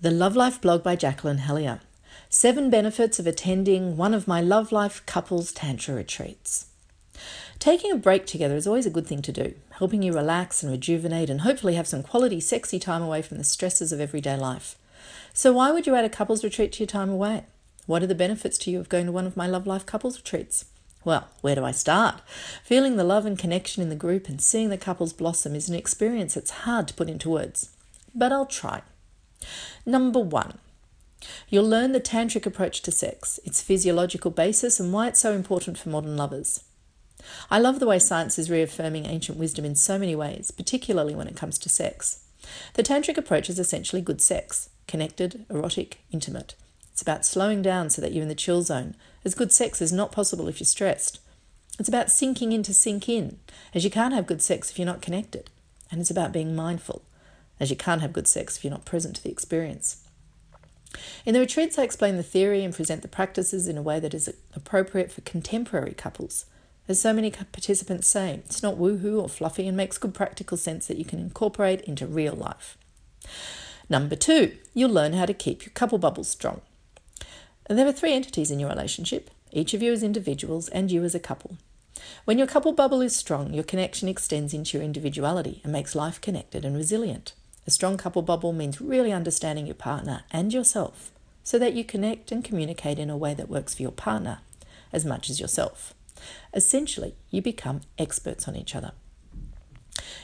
The Love Life blog by Jacqueline Hellyer. Seven benefits of attending one of my Love Life couples Tantra retreats. Taking a break together is always a good thing to do, helping you relax and rejuvenate and hopefully have some quality, sexy time away from the stresses of everyday life. So, why would you add a couples retreat to your time away? What are the benefits to you of going to one of my Love Life couples retreats? Well, where do I start? Feeling the love and connection in the group and seeing the couples blossom is an experience that's hard to put into words. But I'll try. Number one, you'll learn the tantric approach to sex, its physiological basis, and why it's so important for modern lovers. I love the way science is reaffirming ancient wisdom in so many ways, particularly when it comes to sex. The tantric approach is essentially good sex connected, erotic, intimate. It's about slowing down so that you're in the chill zone, as good sex is not possible if you're stressed. It's about sinking in to sink in, as you can't have good sex if you're not connected. And it's about being mindful, as you can't have good sex if you're not present to the experience. In the retreats, I explain the theory and present the practices in a way that is appropriate for contemporary couples. As so many participants say, it's not woohoo or fluffy and makes good practical sense that you can incorporate into real life. Number two, you'll learn how to keep your couple bubbles strong. There are three entities in your relationship, each of you as individuals and you as a couple. When your couple bubble is strong, your connection extends into your individuality and makes life connected and resilient. A strong couple bubble means really understanding your partner and yourself so that you connect and communicate in a way that works for your partner as much as yourself. Essentially, you become experts on each other.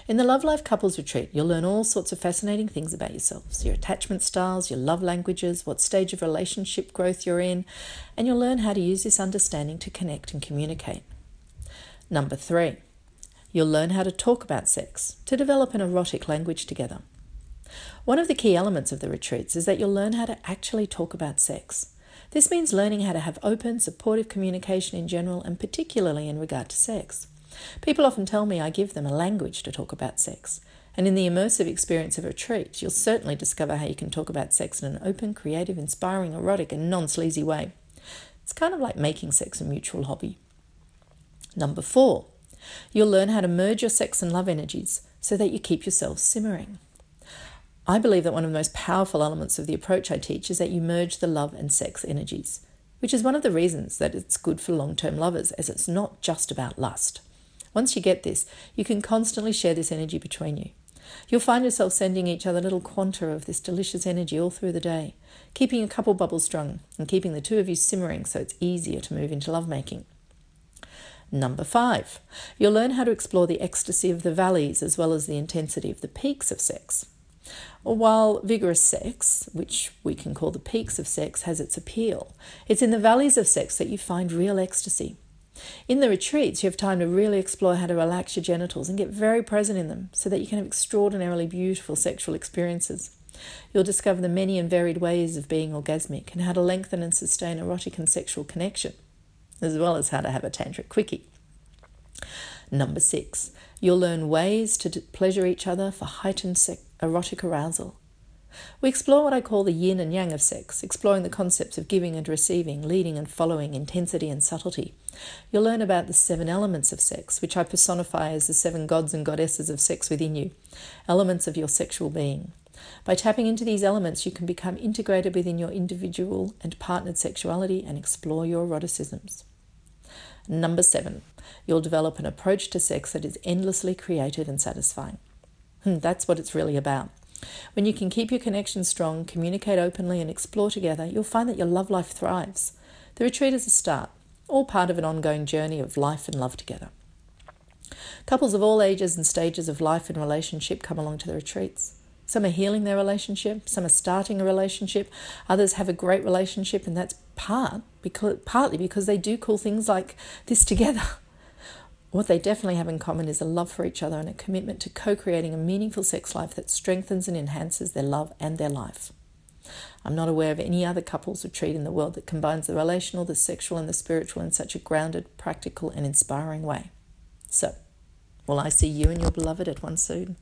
In the Love Life Couples Retreat, you'll learn all sorts of fascinating things about yourselves your attachment styles, your love languages, what stage of relationship growth you're in, and you'll learn how to use this understanding to connect and communicate. Number three, you'll learn how to talk about sex, to develop an erotic language together. One of the key elements of the retreats is that you'll learn how to actually talk about sex. This means learning how to have open, supportive communication in general and particularly in regard to sex. People often tell me I give them a language to talk about sex. And in the immersive experience of a retreat, you'll certainly discover how you can talk about sex in an open, creative, inspiring, erotic, and non sleazy way. It's kind of like making sex a mutual hobby. Number four, you'll learn how to merge your sex and love energies so that you keep yourself simmering. I believe that one of the most powerful elements of the approach I teach is that you merge the love and sex energies, which is one of the reasons that it's good for long term lovers, as it's not just about lust. Once you get this, you can constantly share this energy between you. You'll find yourself sending each other little quanta of this delicious energy all through the day, keeping a couple bubbles strong and keeping the two of you simmering so it's easier to move into lovemaking. Number five, you'll learn how to explore the ecstasy of the valleys as well as the intensity of the peaks of sex. While vigorous sex, which we can call the peaks of sex, has its appeal, it's in the valleys of sex that you find real ecstasy. In the retreats, you have time to really explore how to relax your genitals and get very present in them so that you can have extraordinarily beautiful sexual experiences. You'll discover the many and varied ways of being orgasmic and how to lengthen and sustain erotic and sexual connection, as well as how to have a tantric quickie. Number six, you'll learn ways to pleasure each other for heightened erotic arousal. We explore what I call the yin and yang of sex, exploring the concepts of giving and receiving, leading and following, intensity and subtlety. You'll learn about the seven elements of sex, which I personify as the seven gods and goddesses of sex within you, elements of your sexual being. By tapping into these elements, you can become integrated within your individual and partnered sexuality and explore your eroticisms. Number seven, you'll develop an approach to sex that is endlessly creative and satisfying. Hmm, that's what it's really about. When you can keep your connection strong, communicate openly, and explore together, you'll find that your love life thrives. The retreat is a start, all part of an ongoing journey of life and love together. Couples of all ages and stages of life and relationship come along to the retreats. Some are healing their relationship, some are starting a relationship, others have a great relationship, and that's part because partly because they do cool things like this together. What they definitely have in common is a love for each other and a commitment to co creating a meaningful sex life that strengthens and enhances their love and their life. I'm not aware of any other couples retreat in the world that combines the relational, the sexual, and the spiritual in such a grounded, practical, and inspiring way. So, will I see you and your beloved at one soon?